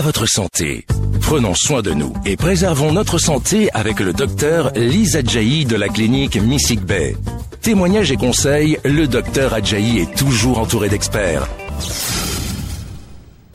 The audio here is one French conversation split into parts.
votre santé. Prenons soin de nous et préservons notre santé avec le docteur Lisa Adjaï de la clinique Missig Bay. Témoignages et conseils, le docteur Adjaï est toujours entouré d'experts.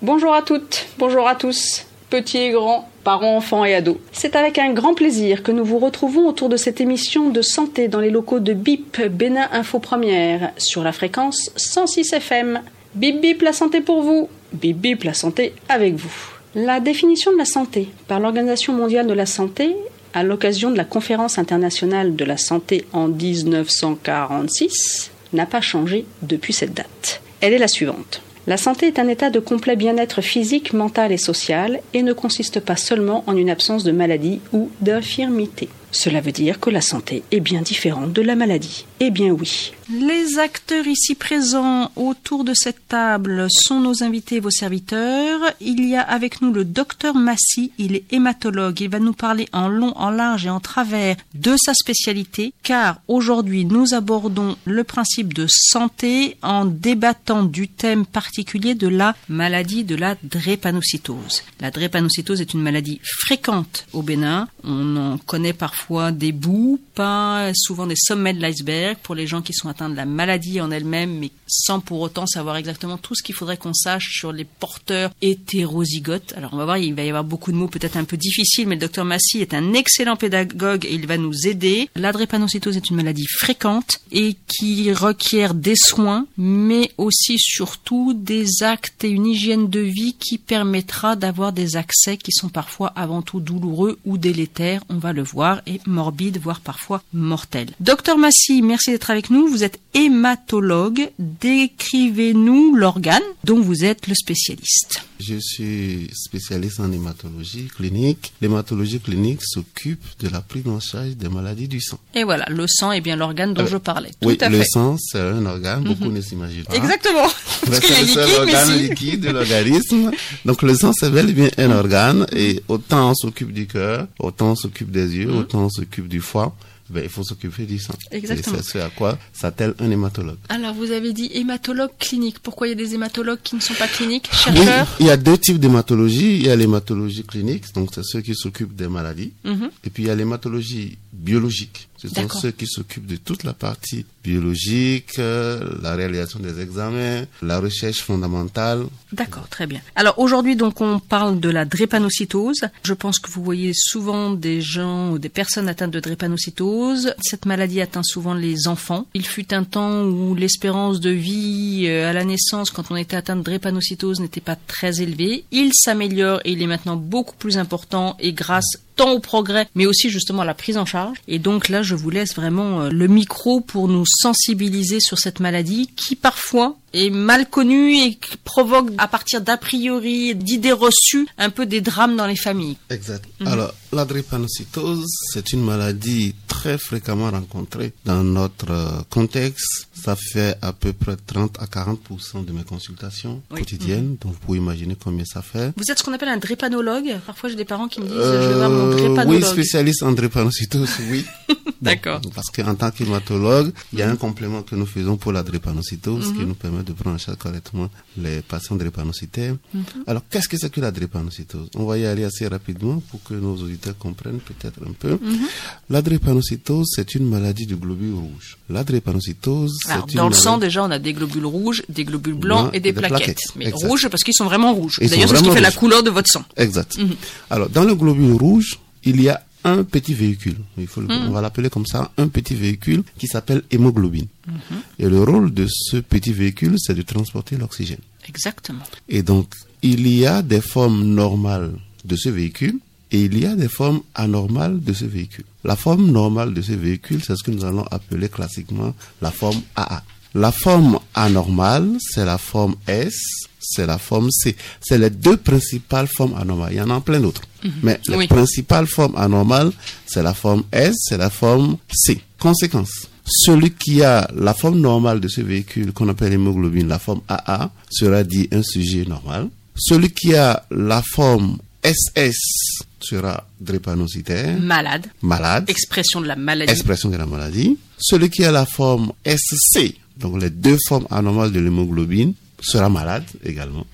Bonjour à toutes, bonjour à tous, petits et grands, parents, enfants et ados. C'est avec un grand plaisir que nous vous retrouvons autour de cette émission de santé dans les locaux de BIP Bénin Info Première sur la fréquence 106 FM. Bip bip la santé pour vous, bip bip la santé avec vous. La définition de la santé par l'Organisation mondiale de la santé à l'occasion de la conférence internationale de la santé en 1946 n'a pas changé depuis cette date. Elle est la suivante. La santé est un état de complet bien-être physique, mental et social et ne consiste pas seulement en une absence de maladie ou d'infirmité. Cela veut dire que la santé est bien différente de la maladie. Eh bien oui. Les acteurs ici présents autour de cette table sont nos invités, vos serviteurs. Il y a avec nous le docteur Massy, il est hématologue. Il va nous parler en long, en large et en travers de sa spécialité, car aujourd'hui nous abordons le principe de santé en débattant du thème particulier de la maladie de la drépanocytose. La drépanocytose est une maladie fréquente au Bénin. On en connaît parfois des bouts, pas souvent des sommets de l'iceberg pour les gens qui sont atteints de la maladie en elle-même, mais sans pour autant savoir exactement tout ce qu'il faudrait qu'on sache sur les porteurs hétérozygotes. Alors on va voir, il va y avoir beaucoup de mots peut-être un peu difficiles, mais le docteur Massy est un excellent pédagogue et il va nous aider. La drépanocytose est une maladie fréquente et qui requiert des soins, mais aussi surtout des actes et une hygiène de vie qui permettra d'avoir des accès qui sont parfois avant tout douloureux ou délétères, on va le voir, et morbides, voire parfois mortels. Docteur Massy, merci d'être avec nous. Vous êtes hématologue. Décrivez-nous l'organe dont vous êtes le spécialiste. Je suis spécialiste en hématologie clinique. L'hématologie clinique s'occupe de la prise en charge des maladies du sang. Et voilà, le sang est bien l'organe dont Euh, je parlais. oui, Tout à le fait. sang, c'est un organe, beaucoup ne s'imaginent pas. Exactement. Parce C'est est le organe si. liquide de l'organisme. Donc le sang, c'est bel et bien un organe. Et autant on s'occupe du cœur, autant on s'occupe des yeux, autant on s'occupe du foie. Ben, il faut s'occuper du sang. Exactement. Et c'est ce à quoi s'attelle un hématologue. Alors, vous avez dit hématologue clinique. Pourquoi il y a des hématologues qui ne sont pas cliniques Oui, Chercheurs il y a deux types d'hématologie. Il y a l'hématologie clinique, donc c'est ceux qui s'occupent des maladies. Mhm. Et puis il y a l'hématologie biologique. Ce sont ceux qui s'occupent de toute la partie biologique, euh, la réalisation des examens, la recherche fondamentale. D'accord, très bien. Alors aujourd'hui, donc, on parle de la drépanocytose. Je pense que vous voyez souvent des gens ou des personnes atteintes de drépanocytose. Cette maladie atteint souvent les enfants. Il fut un temps où l'espérance de vie euh, à la naissance, quand on était atteint de drépanocytose, n'était pas très élevée. Il s'améliore et il est maintenant beaucoup plus important et grâce tant au progrès, mais aussi justement à la prise en charge. Et donc là, je vous laisse vraiment euh, le micro pour nous sensibiliser sur cette maladie qui parfois est mal connue et qui provoque à partir d'a priori, d'idées reçues, un peu des drames dans les familles. Exact. Alors, la drépanocytose, c'est une maladie très fréquemment rencontrée dans notre euh, contexte. Ça fait à peu près 30 à 40% de mes consultations Oui. quotidiennes. Donc, vous pouvez imaginer combien ça fait. Vous êtes ce qu'on appelle un drépanologue. Parfois, j'ai des parents qui me disent, je vais voir mon Euh, drépanoologue. oui, spécialiste en drépanocytose, oui. D'accord. Parce qu'en tant qu'hématologue, il y a un complément que nous faisons pour la drépanocytose Mhm. qui nous permet de prendre en charge correctement les patients drépanocytaires. Mhm. Alors, qu'est-ce que c'est que la drépanocytose? On va y aller assez rapidement pour que nos auditeurs comprennent peut-être un peu. Mhm. La drépanocytose, c'est une maladie du globule rouge. La drépanocytose, c'est Alors, une dans le sang, déjà, on a des globules rouges, des globules blancs et des, des plaquettes. plaquettes. Mais Exact. rouges parce qu'ils sont vraiment rouges. D'ailleurs, c'est ce qui fait la couleur de votre sang. Exact. Mhm. Alors, dans le globule rouge, il y a un petit véhicule. Il faut Mhm. On va l'appeler comme ça, un petit véhicule qui s'appelle hémoglobine. Mhm. Et le rôle de ce petit véhicule, c'est de transporter l'oxygène. Exactement. Et donc, il y a des formes normales de ce véhicule et il y a des formes anormales de ce véhicule. La forme normale de ce véhicule, c'est ce que nous allons appeler classiquement la forme AA. La forme anormale, c'est la forme S, c'est la forme C. C'est les deux principales formes anormales. Il y en a plein d'autres. Mais les principales formes anormales, c'est la forme S, c'est la forme C. Conséquence. Celui qui a la forme normale de ce véhicule qu'on appelle l'hémoglobine, la forme AA, sera dit un sujet normal. Celui qui a la forme SS sera drépanocytaire, Malade. malade, Expression de la maladie. expression de la maladie. Celui qui a la forme SC, donc les deux formes anormales de l'hémoglobine, sera malade également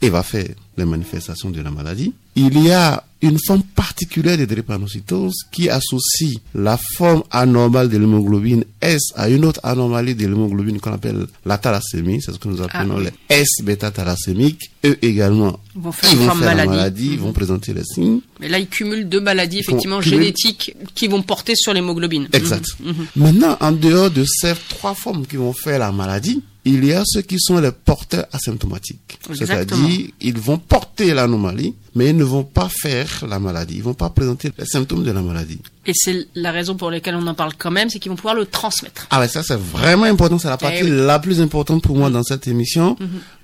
et va faire les manifestations de la maladie. Il y a une forme particulière de drépanocytose qui associe la forme anormale de l'hémoglobine S à une autre anomalie de l'hémoglobine qu'on appelle la thalassémie, c'est ce que nous appelons les S-bêta-thalassémiques. Eux également, Ils vont faire ils vont la maladie. ils vont présenter les signes. Mais là, ils cumulent deux maladies, effectivement, génétiques qui vont porter sur l'hémoglobine. Exact. Mhm, mhm. Maintenant, en dehors de ces trois formes qui vont faire la maladie, il y a ceux qui sont les porteurs asymptomatiques. C'est-à-dire, ils vont porter l'anomalie, mais ils ne vont pas faire la maladie. Ils vont pas présenter les symptômes de la maladie. Et c'est la raison pour laquelle on en parle quand même, c'est qu'ils vont pouvoir le transmettre. Ah ouais, ça c'est vraiment important, c'est la partie Eh oui. Mm-hmm. la plus importante pour moi dans cette émission,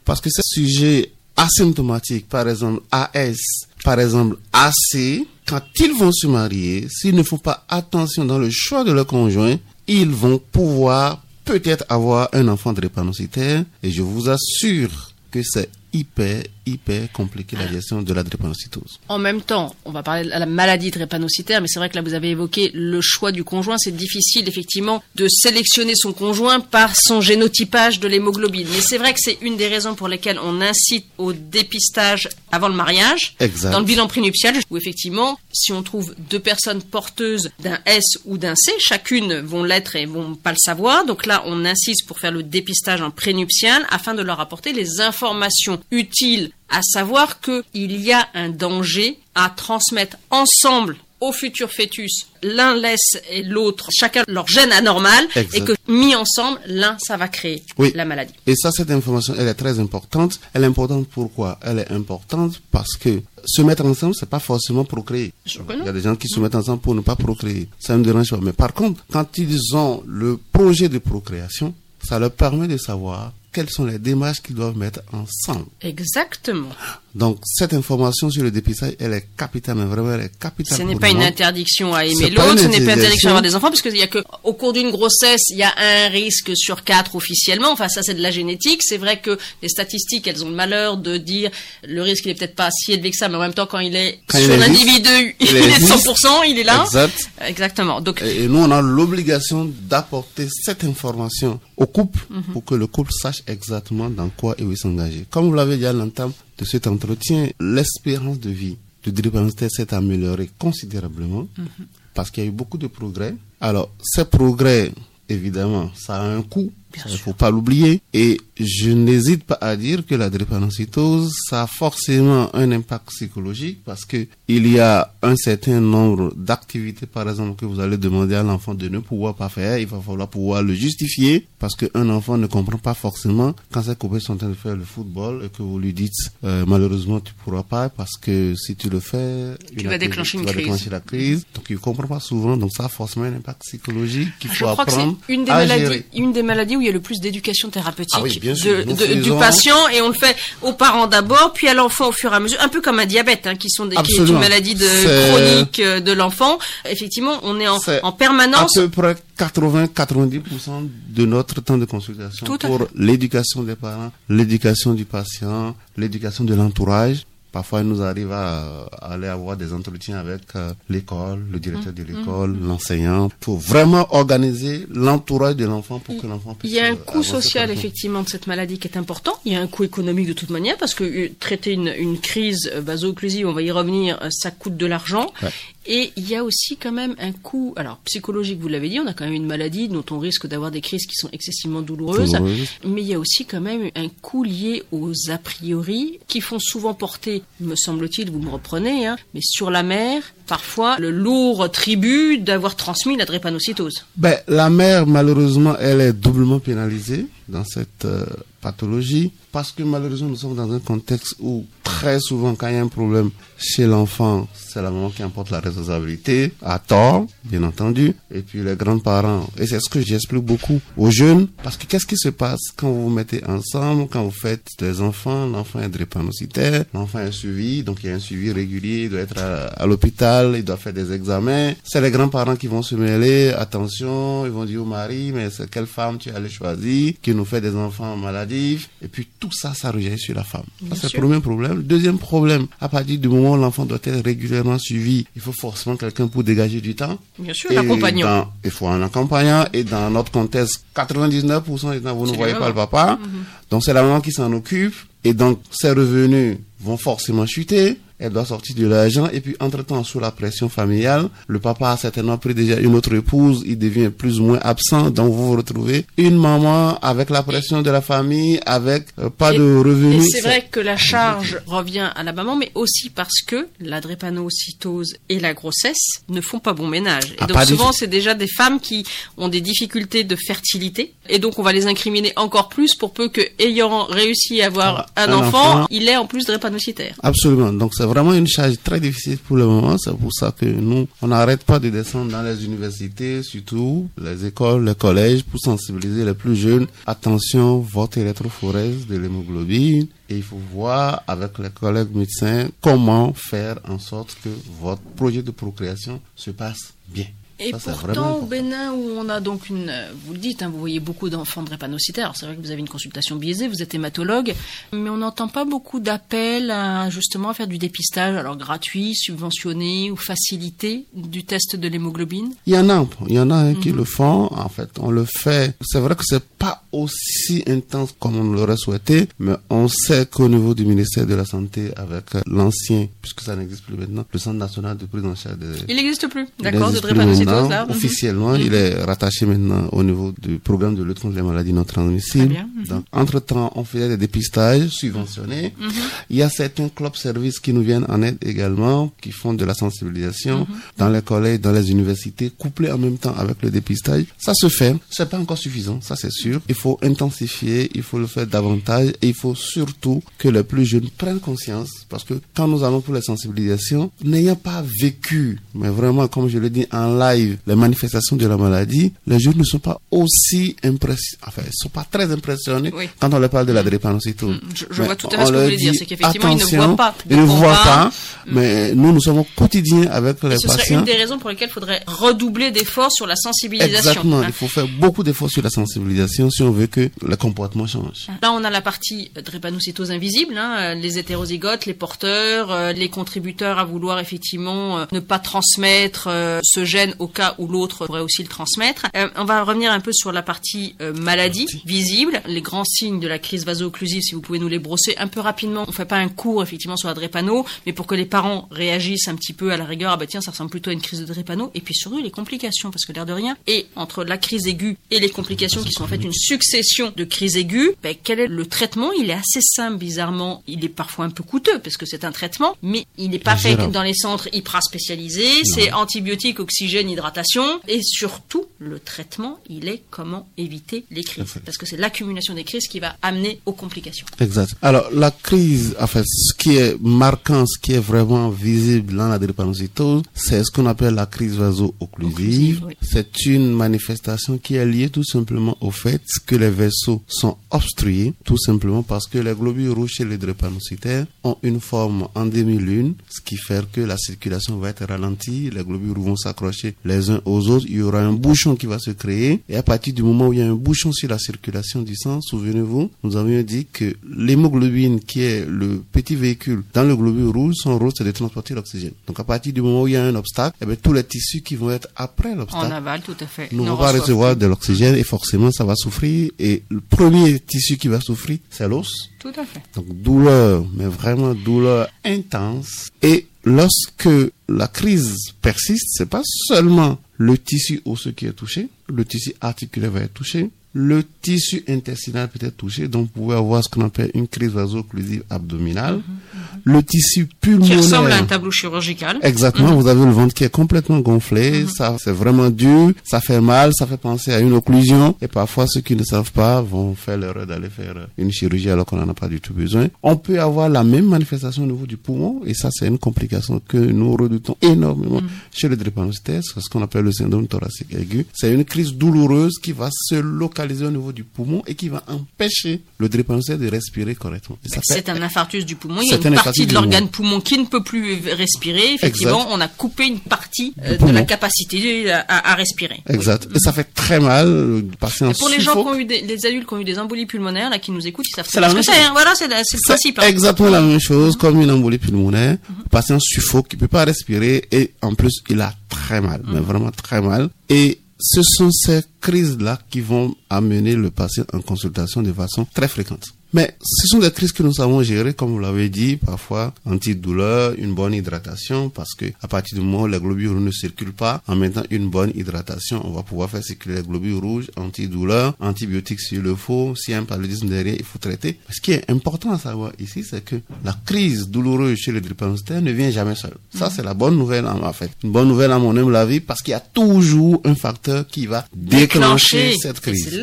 parce que ces sujets asymptomatiques, par exemple AS, par exemple AC, quand ils vont se marier, s'ils ne font pas attention dans le choix de leur conjoint, ils vont pouvoir peut-être avoir un enfant drépanocytaire, et je vous assure que c'est hyper, hyper compliqué la gestion de la drépanocytose. En même temps, on va parler de la maladie drépanocytaire, mais c'est vrai que là vous avez évoqué le choix du conjoint. C'est difficile effectivement de sélectionner son conjoint par son génotypage de l'hémoglobine. Mais c'est vrai que c'est une des raisons pour lesquelles on incite au dépistage avant le mariage. Exact. Dans le bilan prénuptial, où effectivement, si on trouve deux personnes porteuses d'un S ou d'un C, chacune vont l'être et vont pas le savoir. Donc là, on insiste pour faire le dépistage en prénuptial afin de leur apporter les informations utiles à savoir que il y a un danger à transmettre ensemble au futur fœtus. L'un laisse et l'autre, chacun leur gène anormal, Exact. et que mis ensemble, l'un, ça va créer Oui. la maladie. Et ça, cette information, elle est très importante. Elle est importante pourquoi? Elle est importante parce que se mettre ensemble, c'est pas forcément procréer. Il y a des gens qui se mettent ensemble pour ne pas procréer. Ça ne me dérange pas. Mais par contre, quand ils ont le projet de procréation, ça leur permet de savoir quelles sont les démarches qu'ils doivent mettre ensemble. Exactement. Donc, cette information sur le dépistage, elle est capitale, mais vraiment, elle est capitale. Ce n'est pas une interdiction à aimer l'autre, ce n'est pas une interdiction à avoir des enfants, parce qu'il y a que, au cours d'une grossesse, il y a un risque sur quatre officiellement. Enfin, ça, c'est de la génétique. C'est vrai que les statistiques, elles ont le malheur de dire le risque, il est peut-être pas si élevé que ça, mais en même temps, quand il est Quand sur l'individu, il, il est existe. 100%, il est là. Exact. Exactement. Donc, Et, et nous, on a l'obligation d'apporter cette information au couple Mhm. pour que le couple sache exactement dans quoi il veut s'engager. Comme vous l'avez dit à l'entame de cet entretien, l'espérance de vie de drépanocytaire s'est améliorée considérablement Mhm. parce qu'il y a eu beaucoup de progrès. Alors, ces progrès, évidemment, ça a un coût. Il ne faut pas l'oublier. Et je n'hésite pas à dire que la drépanocytose, ça a forcément un impact psychologique parce que il y a un certain nombre d'activités, par exemple, que vous allez demander à l'enfant de ne pouvoir pas faire. Il va falloir pouvoir le justifier parce qu'un enfant ne comprend pas forcément quand ses copains sont en train de faire le football et que vous lui dites, euh, malheureusement, tu pourras pas parce que si tu le fais, Tu vas déclencher tu vas déclencher la crise. Donc, il comprend pas souvent. Donc, ça a forcément un impact psychologique qu'il je faut crois que apprendre c'est une des maladies, une des maladies où il y a le plus d'éducation thérapeutique Ah oui, bien de- sûr. Nous de- du patient et on le fait aux parents d'abord, puis à l'enfant au fur et à mesure, un peu comme un diabète, hein, qui sont des, qui est une maladie de chronique euh, de l'enfant. Effectivement, on est en, C'est en permanence. à peu près 80-90% de notre temps de consultation pour l'éducation des parents, l'éducation du patient, l'éducation de l'entourage. Parfois, il nous arrive à, à aller avoir des entretiens avec euh, l'école, le directeur de l'école, l'enseignant, pour vraiment organiser l'entourage de l'enfant pour que l'enfant puisse. Il y a un euh, coût social effectivement de cette maladie qui est important. Il y a un coût économique de toute manière parce que euh, traiter une, une crise vaso-occlusive, on va y revenir, ça coûte de l'argent. Ouais. Et il y a aussi quand même un coût, alors psychologique, vous l'avez dit, on a quand même une maladie dont on risque d'avoir des crises qui sont excessivement douloureuses. Douloureuse. Mais il y a aussi quand même un coût lié aux a priori qui font souvent porter, me semble-t-il, vous me reprenez, hein, mais sur la mère, parfois le lourd tribut d'avoir transmis la drépanocytose. Ben, la mère, malheureusement, elle est doublement pénalisée dans cette euh, pathologie parce que malheureusement, nous sommes dans un contexte où très souvent, quand il y a un problème chez l'enfant, c'est la maman qui emporte la responsabilité, à tort, bien entendu, et puis les grands-parents. Et c'est ce que j'explique beaucoup aux jeunes parce que qu'est-ce qui se passe quand vous vous mettez ensemble, quand vous faites des enfants, l'enfant est drépanocytaire, l'enfant est suivi, donc il y a un suivi régulier, il doit être à, l'hôpital, il doit faire des examens. C'est les grands-parents qui vont se mêler, attention, ils vont dire au mari, mais c'est quelle femme tu allais choisir, qui nous fait des enfants maladifs, et puis tout ça, ça rejaillit sur la femme. Bien Ça, c'est le premier problème. Le deuxième problème, à partir du moment où l'enfant doit être régulièrement suivi, il faut forcément quelqu'un pour dégager du temps. Bien sûr, l'accompagnant. Il faut un accompagnant et dans notre contexte, 99% du temps, vous ne voyez pas le papa. Mhm. Donc c'est la maman qui s'en occupe et donc ses revenus vont forcément chuter elle doit sortir de l'argent et puis entre-temps sous la pression familiale, le papa a certainement pris déjà une autre épouse, il devient plus ou moins absent, donc vous vous retrouvez une maman avec la pression de la famille, avec euh, pas de revenus. c'est vrai que la charge revient à la maman, mais aussi parce que la drépanocytose et la grossesse ne font pas bon ménage. Et ah, donc souvent c'est déjà des femmes qui ont des difficultés de fertilité et donc on va les incriminer encore plus pour peu que ayant réussi à avoir ah, un, enfant, il est en plus drépanocytaire. Absolument. Donc ça vraiment une charge très difficile pour le moment. C'est pour ça que nous, on n'arrête pas de descendre dans les universités, surtout les écoles, les collèges, pour sensibiliser les plus jeunes. Attention, votre électrophorèse de l'hémoglobine. Et il faut voir avec les collègues médecins comment faire en sorte que votre projet de procréation se passe bien. Et pourtant, au Bénin, où on a donc une, vous le dites, hein, vous voyez beaucoup d'enfants drépanocytaires. C'est vrai que vous avez une consultation biaisée, vous êtes hématologue, mais on n'entend pas beaucoup d'appels à justement à faire du dépistage, alors gratuit, subventionné ou facilité du test de l'hémoglobine? Il y en a, il y en a hein, qui mhm. le font. En fait, on le fait. C'est vrai que c'est pas aussi intense comme on l'aurait souhaité, mais on sait qu'au niveau du ministère de la Santé, avec l'ancien, puisque ça n'existe plus maintenant, le Centre national de prise en charge des. Il n'existe plus, d'accord, de Mhm. Officiellement, il est rattaché maintenant au niveau du programme de lutte contre les maladies non transmissibles. Mhm. entre-temps, on fait des dépistages subventionnés. Mhm. Il y a certains clubs services qui nous viennent en aide également, qui font de la sensibilisation dans les collèges, dans les universités, couplés en même temps avec le dépistage. Ça se fait. C'est pas encore suffisant, ça c'est sûr. Il faut intensifier, il faut le faire davantage et il faut surtout que les plus jeunes prennent conscience parce que quand nous allons pour la sensibilisation, n'ayant pas vécu, mais vraiment, comme je le dis, en live, les manifestations de la maladie, les jeunes ne sont pas aussi impressionnés, enfin, ils sont pas très impressionnés quand on leur parle de la drépanocytose. Mm, je, je vois tout à fait ce que vous voulez dire, c'est qu'effectivement, ils ne voient pas. Ils ne voient pas, mm. mais nous, nous sommes au quotidien avec les patients. Ce serait une des raisons pour lesquelles il faudrait redoubler d'efforts sur la sensibilisation. Exactement, hein. il faut faire beaucoup d'efforts sur la sensibilisation si on veut que le comportement change. Là, on a la partie drépanocytose invisible, hein, les hétérozygotes, les porteurs, euh, les contributeurs à vouloir effectivement euh, ne pas transmettre euh, ce gène au cas où l'autre pourrait aussi le transmettre. Euh, on va revenir un peu sur la partie euh, maladie visible, les grands signes de la crise vaso-occlusive, si vous pouvez nous les brosser un peu rapidement. On fait pas un cours effectivement sur la drépano, mais pour que les parents réagissent un petit peu à la rigueur, ah bah tiens, ça ressemble plutôt à une crise de drépano, et puis surtout les complications, parce que l'air de rien, et entre la crise aiguë et les complications qui sont en fait une succession de crises aiguës, ben, quel est le traitement? Il est assez simple, bizarrement. Il est parfois un peu coûteux, parce que c'est un traitement, mais il n'est pas fait dans les centres hyper spécialisés. C'est antibiotiques, oxygène, hydratation et surtout le traitement, il est comment éviter les crises parce que c'est l'accumulation des crises qui va amener aux complications. Exact. Alors la crise, fait, ce qui est marquant, ce qui est vraiment visible dans la drépanocytose, c'est ce qu'on appelle la crise vaso-occlusive. C'est une manifestation qui est liée tout simplement au fait que les vaisseaux sont obstrués, tout simplement parce que les globules rouges chez les drépanocytaires ont une forme en demi-lune, ce qui fait que la circulation va être ralentie, les globules rouges vont s'accrocher les uns aux autres, il y aura un bouchon qui va se créer. Et à partir du moment où il y a un bouchon sur la circulation du sang, souvenez-vous, nous avions dit que l'hémoglobine, qui est le petit véhicule dans le globule rouge, son rôle c'est de transporter l'oxygène. Donc à partir du moment où il y a un obstacle, eh bien, tous les tissus qui vont être après l'obstacle, tout à fait, ne vont pas recevoir de l'oxygène et forcément ça va souffrir. Et le premier tissu qui va souffrir, c'est l'os. Tout à fait. Donc douleur, mais vraiment douleur intense. Et lorsque la crise persiste, c'est pas seulement le tissu osseux qui est touché, le tissu articulaire va être touché, le tissu intestinal peut être touché, donc vous pouvez avoir ce qu'on appelle une crise vaso-occlusive abdominale. Mhm, mhm. Le tissu pulmonaire. Qui ressemble à un tableau chirurgical. Exactement, mhm. vous avez le ventre qui est complètement gonflé, ça c'est vraiment dur, ça fait mal, ça fait penser à une occlusion, et parfois ceux qui ne savent pas vont faire l'erreur d'aller faire une chirurgie alors qu'on n'en a pas du tout besoin. On peut avoir la même manifestation au niveau du poumon, et ça c'est une complication que nous redoutons énormément chez le drépanocytaire, ce qu'on appelle le syndrome thoracique aigu. C'est une crise douloureuse qui va se localiser localisé au niveau du poumon et qui va empêcher le drépanocytaire de respirer correctement. C'est un infarctus du poumon. Il y a une un partie de l'organe poumon qui ne peut plus respirer. Effectivement, Exact. on a coupé une partie euh, de la capacité à, à- à respirer. Exact. Et ça fait très mal. Le patient Et pour les gens qui ont eu des, les adultes qui ont eu des embolies pulmonaires, là, qui nous écoutent, ils savent C'est la ce que même c'est. chose. hein. Voilà, c'est le principe. hein. Mhm. exactement la même chose comme une embolie pulmonaire. Le patient suffoque, il peut pas respirer et en plus il a très mal, Mhm. mais vraiment très mal. Et ce sont ces crises-là qui vont amener le patient en consultation de façon très fréquente. Mais ce sont des crises que nous savons gérer, comme vous l'avez dit, parfois antidouleur, une bonne hydratation, parce que à partir du moment où les globules rouges ne circulent pas, en mettant une bonne hydratation, on va pouvoir faire circuler les globules rouges, antidouleur, antibiotiques s'il le faut, s'il y a un paludisme derrière, il faut traiter. Ce qui est important à savoir ici, c'est que la crise douloureuse chez le drépanocytaire ne vient jamais seule. Ça, c'est la bonne nouvelle en fait. Une bonne nouvelle à mon humble avis, parce qu'il y a toujours un facteur qui va déclencher cette Et crise.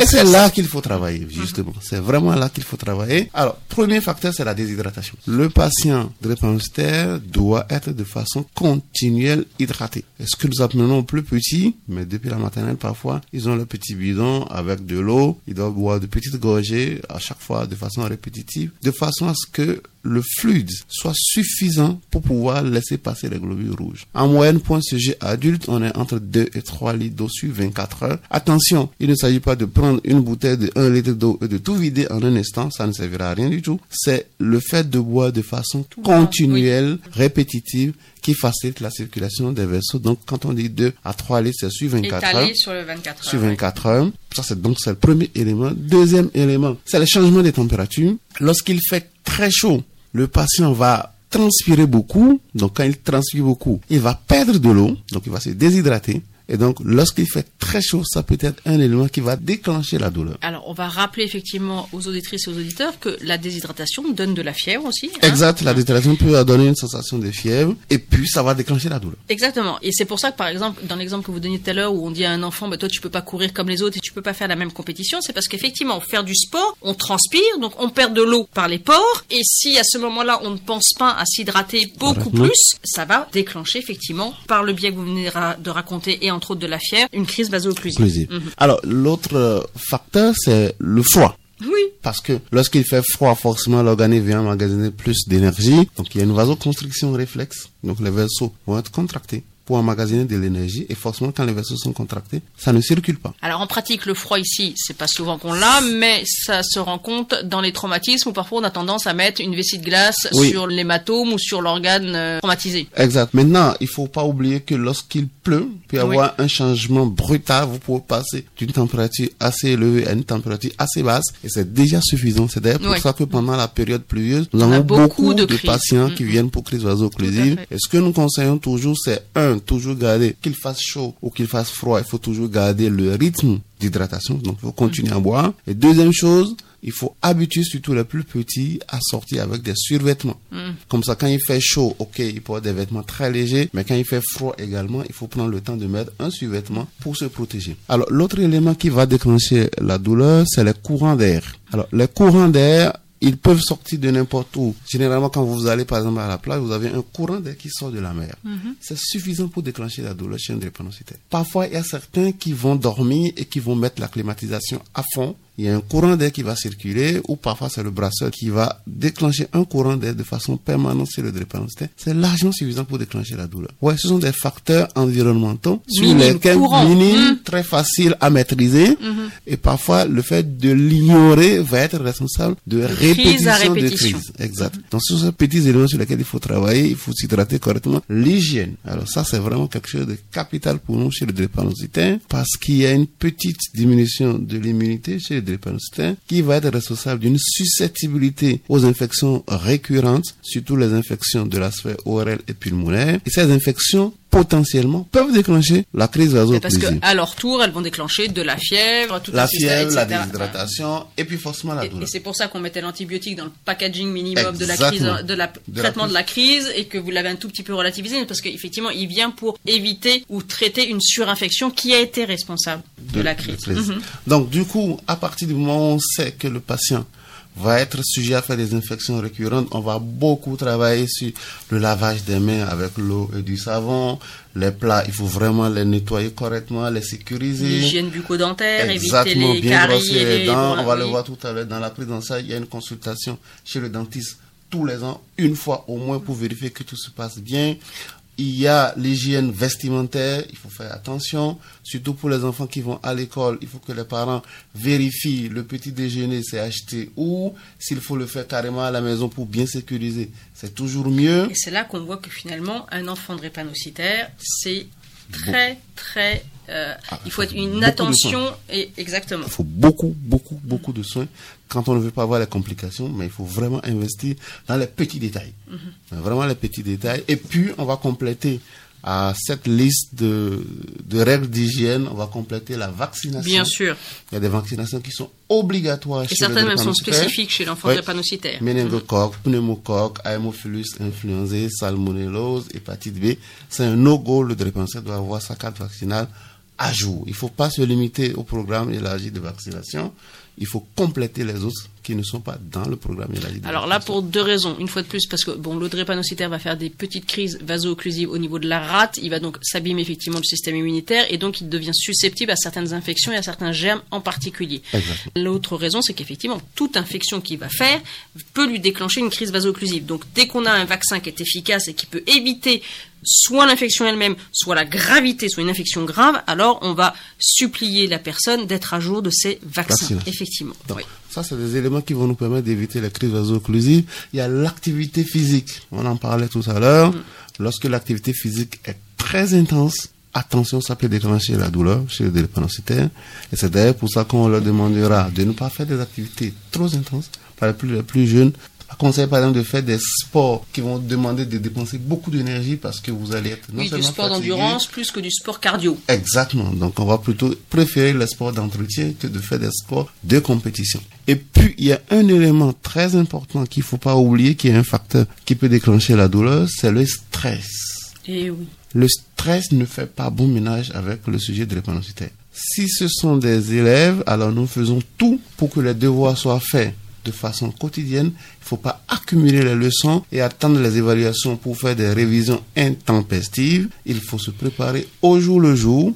Et c'est là qu'il faut travailler, justement. C'est vraiment là qu'il faut travailler. Alors, premier facteur, c'est la déshydratation. Le patient drépanocytaire doit être de façon continuelle hydraté. Est-ce que nous appelons plus petits, mais depuis la maternelle, parfois, ils ont le petit bidon avec de l'eau. Ils doivent boire de petites gorgées à chaque fois de façon répétitive, de façon à ce que le fluide soit suffisant pour pouvoir laisser passer les globules rouges. En moyenne, pour un sujet adulte, on est entre 2 et 3 litres d'eau sur 24 heures. Attention, il ne s'agit pas de prendre une bouteille de 1 litre d'eau et de tout vider en un instant, ça ne servira à rien du tout. C'est le fait de boire de façon continuelle, répétitive, qui facilite la circulation des vaisseaux. Donc, quand on dit 2 à 3 litres, c'est sur 24 heures sur le 24 heures. sur ouais. 24 heures. Ça, c'est donc c'est le premier élément. Deuxième élément, c'est le changement des températures. Lorsqu'il fait très chaud, le patient va transpirer beaucoup. Donc, quand il transpire beaucoup, il va perdre de l'eau. Donc, il va se déshydrater. Et donc, lorsqu'il fait très chaud, ça peut être un élément qui va déclencher la douleur. Alors, on va rappeler effectivement aux auditrices et aux auditeurs que la déshydratation donne de la fièvre aussi. hein. Exact, la déshydratation peut donner une sensation de fièvre et puis ça va déclencher la douleur. Exactement. Et c'est pour ça que, par exemple, dans l'exemple que vous donniez tout à l'heure, où on dit à un enfant, bah, toi, tu peux pas courir comme les autres et tu peux pas faire la même compétition, c'est parce qu'effectivement, faire du sport, on transpire, donc on perd de l'eau par les pores. Et si à ce moment-là, on ne pense pas à s'hydrater beaucoup plus, ça va déclencher, effectivement, par le biais que vous venez de raconter et entre autres de la fièvre, une crise vaso-occlusive. Inclusive. Alors, l'autre euh, facteur, c'est le froid. Oui. Parce que lorsqu'il fait froid, forcément, l'organisme vient emmagasiner plus d'énergie. Donc, il y a une vasoconstriction réflexe. Donc, les vaisseaux vont être contractés pour emmagasiner de l'énergie. Et forcément, quand les vaisseaux sont contractés, ça ne circule pas. Alors en pratique, le froid ici, c'est pas souvent qu'on l'a, mais ça se rend compte dans les traumatismes où parfois on a tendance à mettre une vessie de glace Oui. sur l'hématome ou sur l'organe euh, traumatisé. Exact. Maintenant, il faut pas oublier que lorsqu'il pleut, il peut y avoir un changement brutal. Vous pouvez passer d'une température assez élevée à une température assez basse. Et c'est déjà suffisant. C'est d'ailleurs pour Oui. ça que pendant la période pluvieuse, nous avons beaucoup beaucoup, de patients qui viennent pour crise vaso-occlusive. Et ce que nous conseillons toujours, c'est un, toujours garder, qu'il fasse chaud ou qu'il fasse froid, il faut toujours garder le rythme d'hydratation. Donc, il faut continuer à boire. Et deuxième chose, il faut habituer surtout les plus petits à sortir avec des survêtements. Comme ça, quand il fait chaud, ok, il porte des vêtements très légers, mais quand il fait froid également, il faut prendre le temps de mettre un survêtement pour se protéger. Alors, l'autre élément qui va déclencher la douleur, c'est les courants d'air. Alors, les courants d'air, ils peuvent sortir de n'importe où. Généralement, quand vous allez par exemple à la plage, vous avez un courant d'air qui sort de la mer. C'est suffisant pour déclencher la douleur chez un drépanocytaire. Parfois, il y a certains qui vont dormir et qui vont mettre la climatisation à fond. Il y a un courant d'air qui va circuler ou parfois c'est le brasseur qui va déclencher un courant d'air de façon permanente sur le drépanocytaire. C'est largement suffisant pour déclencher la douleur. Ouais, ce sont des facteurs environnementaux sur lesquels minimes, Mm. très faciles à maîtriser. Et parfois, le fait de l'ignorer va être responsable de à répétition de répétition. crise. Exact. Donc, ce sont ces petits éléments sur lesquels il faut travailler. Il faut s'hydrater correctement. L'hygiène. Alors, ça, c'est vraiment quelque chose de capital pour nous chez le drépanocytaire parce qu'il y a une petite diminution de l'immunité chez le drépanocytaire qui va être responsable d'une susceptibilité aux infections récurrentes, surtout les infections de la sphère ORL et pulmonaire. Et ces infections, potentiellement, peuvent déclencher la crise Parce que vaso-occlusive. à leur tour, elles vont déclencher de la fièvre, tout La fièvre, la déshydratation et puis forcément la Et, douleur. et c'est pour ça qu'on mettait l'antibiotique dans le packaging minimum de la Exactement. crise, de la De traitement de la crise, et que vous l'avez un tout petit peu relativisé, parce qu'effectivement, il vient pour éviter ou traiter une surinfection qui a été responsable de, la crise. Mhm. Donc, du coup, à partir du moment où on sait que le patient va être sujet à faire des infections récurrentes. On va beaucoup travailler sur le lavage des mains avec l'eau et du savon. Les plats, il faut vraiment les nettoyer correctement, les sécuriser. L'hygiène bucco-dentaire, éviter Exactement, les bien caries brosser et les les... dents. On va le voir tout à l'heure dans la prise en charge. Il y a une consultation chez le dentiste tous les ans, une fois au moins pour vérifier que tout se passe bien. Il y a l'hygiène vestimentaire, il faut faire attention, surtout pour les enfants qui vont à l'école. Il faut que les parents vérifient le petit déjeuner, c'est acheté où, s'il faut le faire carrément à la maison pour bien sécuriser. C'est toujours mieux. Et c'est là qu'on voit que finalement, un enfant drépanocytaire, c'est très, très... euh, il faut être beaucoup une attention... Et, exactement. Il faut beaucoup, beaucoup, beaucoup de soins quand on ne veut pas avoir les complications, mais il faut vraiment investir dans les petits détails. Vraiment les petits détails. Et puis, on va compléter à cette liste de, de règles d'hygiène, on va compléter la vaccination. Bien sûr. Il y a des vaccinations qui sont obligatoires Et chez certaines les même sont spécifiques chez l'enfant Oui. drépanocytaire. Méningocoque, pneumocoque, Haemophilus influenzae, salmonellose, hépatite B. C'est un no-go. Le drépanocytaire doit avoir sa carte vaccinale à jour. Il ne faut pas se limiter au programme élargi de vaccination. Il faut compléter les autres qui ne sont pas dans le programme de Alors là, pour deux raisons. Une fois de plus, parce que bon, le drépanocytaire va faire des petites crises vaso-occlusives au niveau de la rate. Il va donc s'abîmer effectivement le système immunitaire et donc il devient susceptible à certaines infections et à certains germes en particulier. L'autre raison, c'est qu'effectivement, toute infection qu'il va faire peut lui déclencher une crise vaso-occlusive. Donc dès qu'on a un vaccin qui est efficace et qui peut éviter soit l'infection elle-même, soit la gravité, soit une infection grave, alors on va supplier la personne d'être à jour de ces vaccins. Vaccination. Effectivement. Donc, Oui. Ça, c'est des éléments qui vont nous permettre d'éviter les crises vaso-occlusives. Il y a l'activité physique. On en parlait tout à l'heure. Lorsque l'activité physique est très intense, attention, ça peut déclencher la douleur chez les drépanocytaires. Et c'est d'ailleurs pour ça qu'on leur demandera de ne pas faire des activités trop intenses. Par les plus, les plus jeunes, on conseille par exemple de faire des sports qui vont demander de dépenser beaucoup d'énergie parce que vous allez être non Oui, du seulement sport fatigué, d'endurance plus que du sport cardio. Exactement. Donc, on va plutôt préférer les sports d'entretien que de faire des sports de compétition. Et puis, il y a un élément très important qu'il faut pas oublier, qui est un facteur qui peut déclencher la douleur, c'est le stress. Eh oui. Le stress ne fait pas bon ménage avec le sujet de l'épanocytaire. Si ce sont des élèves, alors nous faisons tout pour que les devoirs soient faits de façon quotidienne. Il ne faut pas accumuler les leçons et attendre les évaluations pour faire des révisions intempestives. Il faut se préparer au jour le jour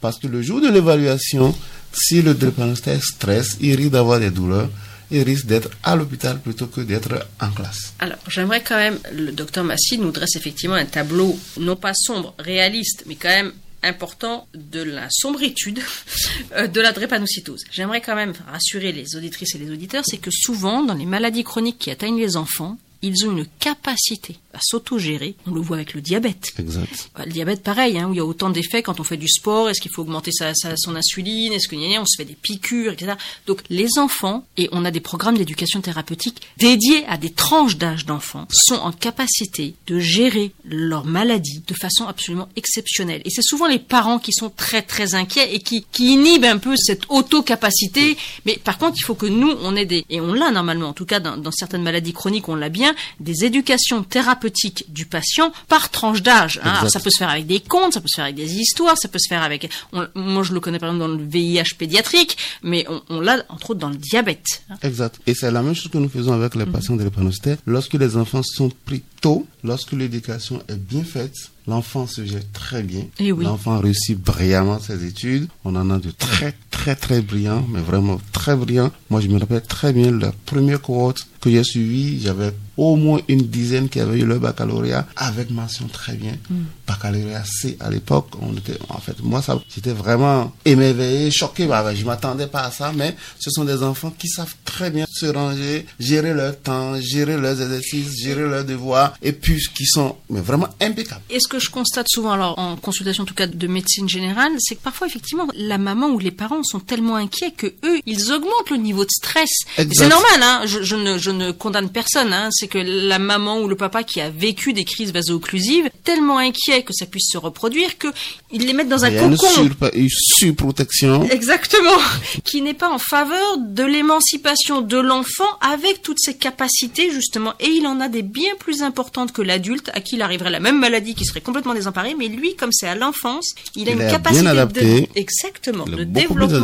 parce que le jour de l'évaluation, si le drépanocytaire stresse, il risque d'avoir des douleurs. Il risque d'être à l'hôpital plutôt que d'être en classe. Alors, j'aimerais quand même, le docteur Massy nous dresse effectivement un tableau, non pas sombre, réaliste, mais quand même important de la sombritude euh, de la drépanocytose. J'aimerais quand même rassurer les auditrices et les auditeurs, c'est que souvent, dans les maladies chroniques qui atteignent les enfants, ils ont une capacité à s'autogérer. On le voit avec le diabète. Exact. Bah, Le diabète, pareil, hein, où il y a autant d'effets quand on fait du sport. Est-ce qu'il faut augmenter sa, sa- son insuline? Est-ce qu'on se fait des piqûres, etc. Donc, les enfants, et on a des programmes d'éducation thérapeutique dédiés à des tranches d'âge d'enfants, sont en capacité de gérer leur maladie de façon absolument exceptionnelle. Et c'est souvent les parents qui sont très, très inquiets et qui, qui inhibent un peu cette auto-capacité. Mais par contre, il faut que nous, on ait des, et on l'a normalement, en tout cas dans, dans certaines maladies chroniques, on l'a bien, des éducations thérapeutiques du patient par tranche d'âge. hein. Ça peut se faire avec des contes, ça peut se faire avec des histoires, ça peut se faire avec. on- moi, je le connais par exemple dans le VIH pédiatrique, mais on, on l'a entre autres dans le diabète. hein. Exact. Et c'est la même chose que nous faisons avec les patients de l'épanocytaire. Lorsque les enfants sont pris tôt, lorsque l'éducation est bien faite, l'enfant se gère très bien. Eh oui. L'enfant réussit brillamment ses études. On en a de très, très, très brillants, mais vraiment très brillants. Moi, je me rappelle très bien la première cohorte que j'ai suivie. J'avais au moins une dizaine qui avaient eu le baccalauréat avec mention très bien. Baccalauréat C à l'époque. On était, en fait, moi, ça, j'étais vraiment émerveillé, choqué. Bah, je m'attendais pas à ça, mais ce sont des enfants qui savent très bien se ranger, gérer leur temps, gérer leurs exercices, gérer leurs devoirs, et puis qui sont mais vraiment impeccables. Et ce que je constate souvent, alors en consultation en tout cas de médecine générale, c'est que parfois effectivement la maman ou les parents sont tellement inquiets que eux, ils augmentent le niveau de stress. C'est normal, hein. Je, je ne, je ne condamne personne. Hein. C'est que la maman ou le papa qui a vécu des crises vaso-occlusives, tellement inquiet que ça puisse se reproduire, que ils les mettent dans un cocon. une surprotection. Exactement, qui n'est pas en faveur de l'émancipation de l'enfant avec toutes ses capacités justement, et il en a des bien plus importantes que l'adulte à qui il arriverait la même maladie qui serait complètement désemparé, mais lui, comme c'est à l'enfance, il a Il une est bien capacité adapté. de exactement de développement.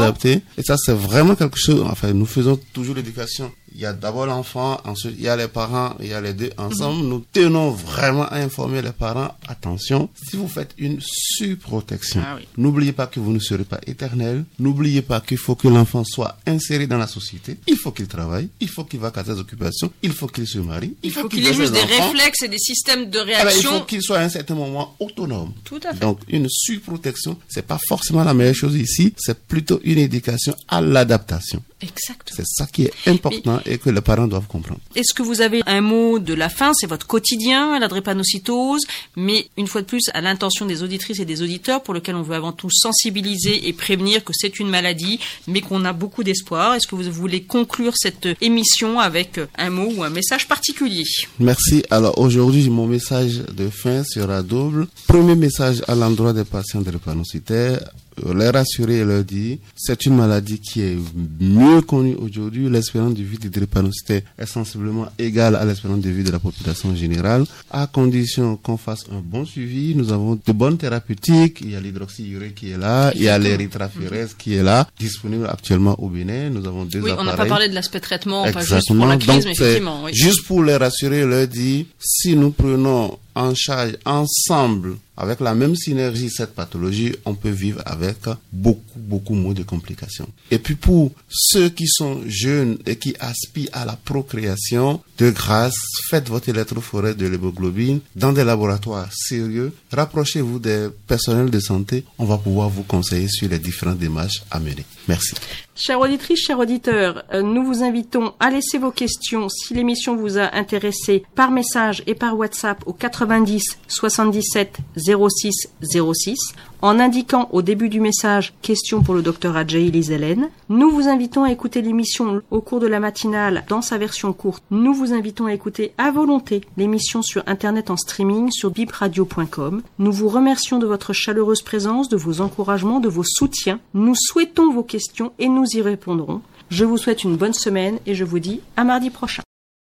Et ça, c'est vraiment quelque chose. Enfin, nous faisons toujours l'éducation. Il y a d'abord l'enfant, ensuite il y a les parents, il y a les deux ensemble. Nous tenons vraiment à informer les parents. Attention, si vous faites une surprotection, Ah oui. n'oubliez pas que vous ne serez pas éternel. N'oubliez pas qu'il faut que l'enfant soit inséré dans la société. Il faut qu'il travaille. Il faut qu'il va à ses occupations. Il faut qu'il se marie. Il faut qu'il ait juste des réflexes et des systèmes de ah ben, il réaction. faut qu'il soit à un certain moment autonome. Tout à fait. Donc, une surprotection, c'est pas forcément la meilleure chose ici. C'est plutôt une éducation à l'adaptation. Exactement. C'est ça qui est important et que les parents doivent comprendre. Est-ce que vous avez un mot de la fin? C'est votre quotidien, la drépanocytose, mais une fois de plus à l'intention des auditrices et des auditeurs pour lequel on veut avant tout sensibiliser et prévenir que c'est une maladie, mais qu'on a beaucoup d'espoir. Est-ce que vous voulez conclure cette émission avec un mot ou un message particulier? Merci. Alors aujourd'hui, mon message de fin sera double. Premier message à l'endroit des patients drépanocytaires, les rassurer et leur dire, c'est une maladie qui est mieux connue aujourd'hui. L'espérance de vie des drépanocytaires est sensiblement égale à l'espérance de vie de la population générale, à condition qu'on fasse un bon suivi. Nous avons de bonnes thérapeutiques. Il y a l'hydroxyurée qui est là, il y a l'érythraphérèse qui est là, disponible actuellement au Bénin. Nous avons deux Oui, on n'a pas appareils. parlé de l'aspect traitement, pas juste Exactement. pour la crise, Donc, mais effectivement. Oui. Juste pour les rassurer, leur dire, si nous prenons en charge ensemble, avec la même synergie, cette pathologie, on peut vivre avec beaucoup, beaucoup moins de complications. Et puis pour ceux qui sont jeunes et qui aspirent à la procréation, de grâce, faites votre électrophorèse de l'hémoglobine dans des laboratoires sérieux. Rapprochez-vous des personnels de santé. On va pouvoir vous conseiller sur les différentes démarches à mener. Merci. Chères auditrices, chers auditeurs, euh, nous vous invitons à laisser vos questions si l'émission vous a intéressé par message et par WhatsApp au 90 77 06 06 en indiquant au début du message question pour le docteur Adjaï Hélène. Nous vous invitons à écouter l'émission au cours de la matinale dans sa version courte. Nous vous invitons à écouter à volonté l'émission sur internet en streaming sur bipradio.com. Nous vous remercions de votre chaleureuse présence, de vos encouragements, de vos soutiens. Nous souhaitons vos questions et nous y répondrons. Je vous souhaite une bonne semaine et je vous dis à mardi prochain.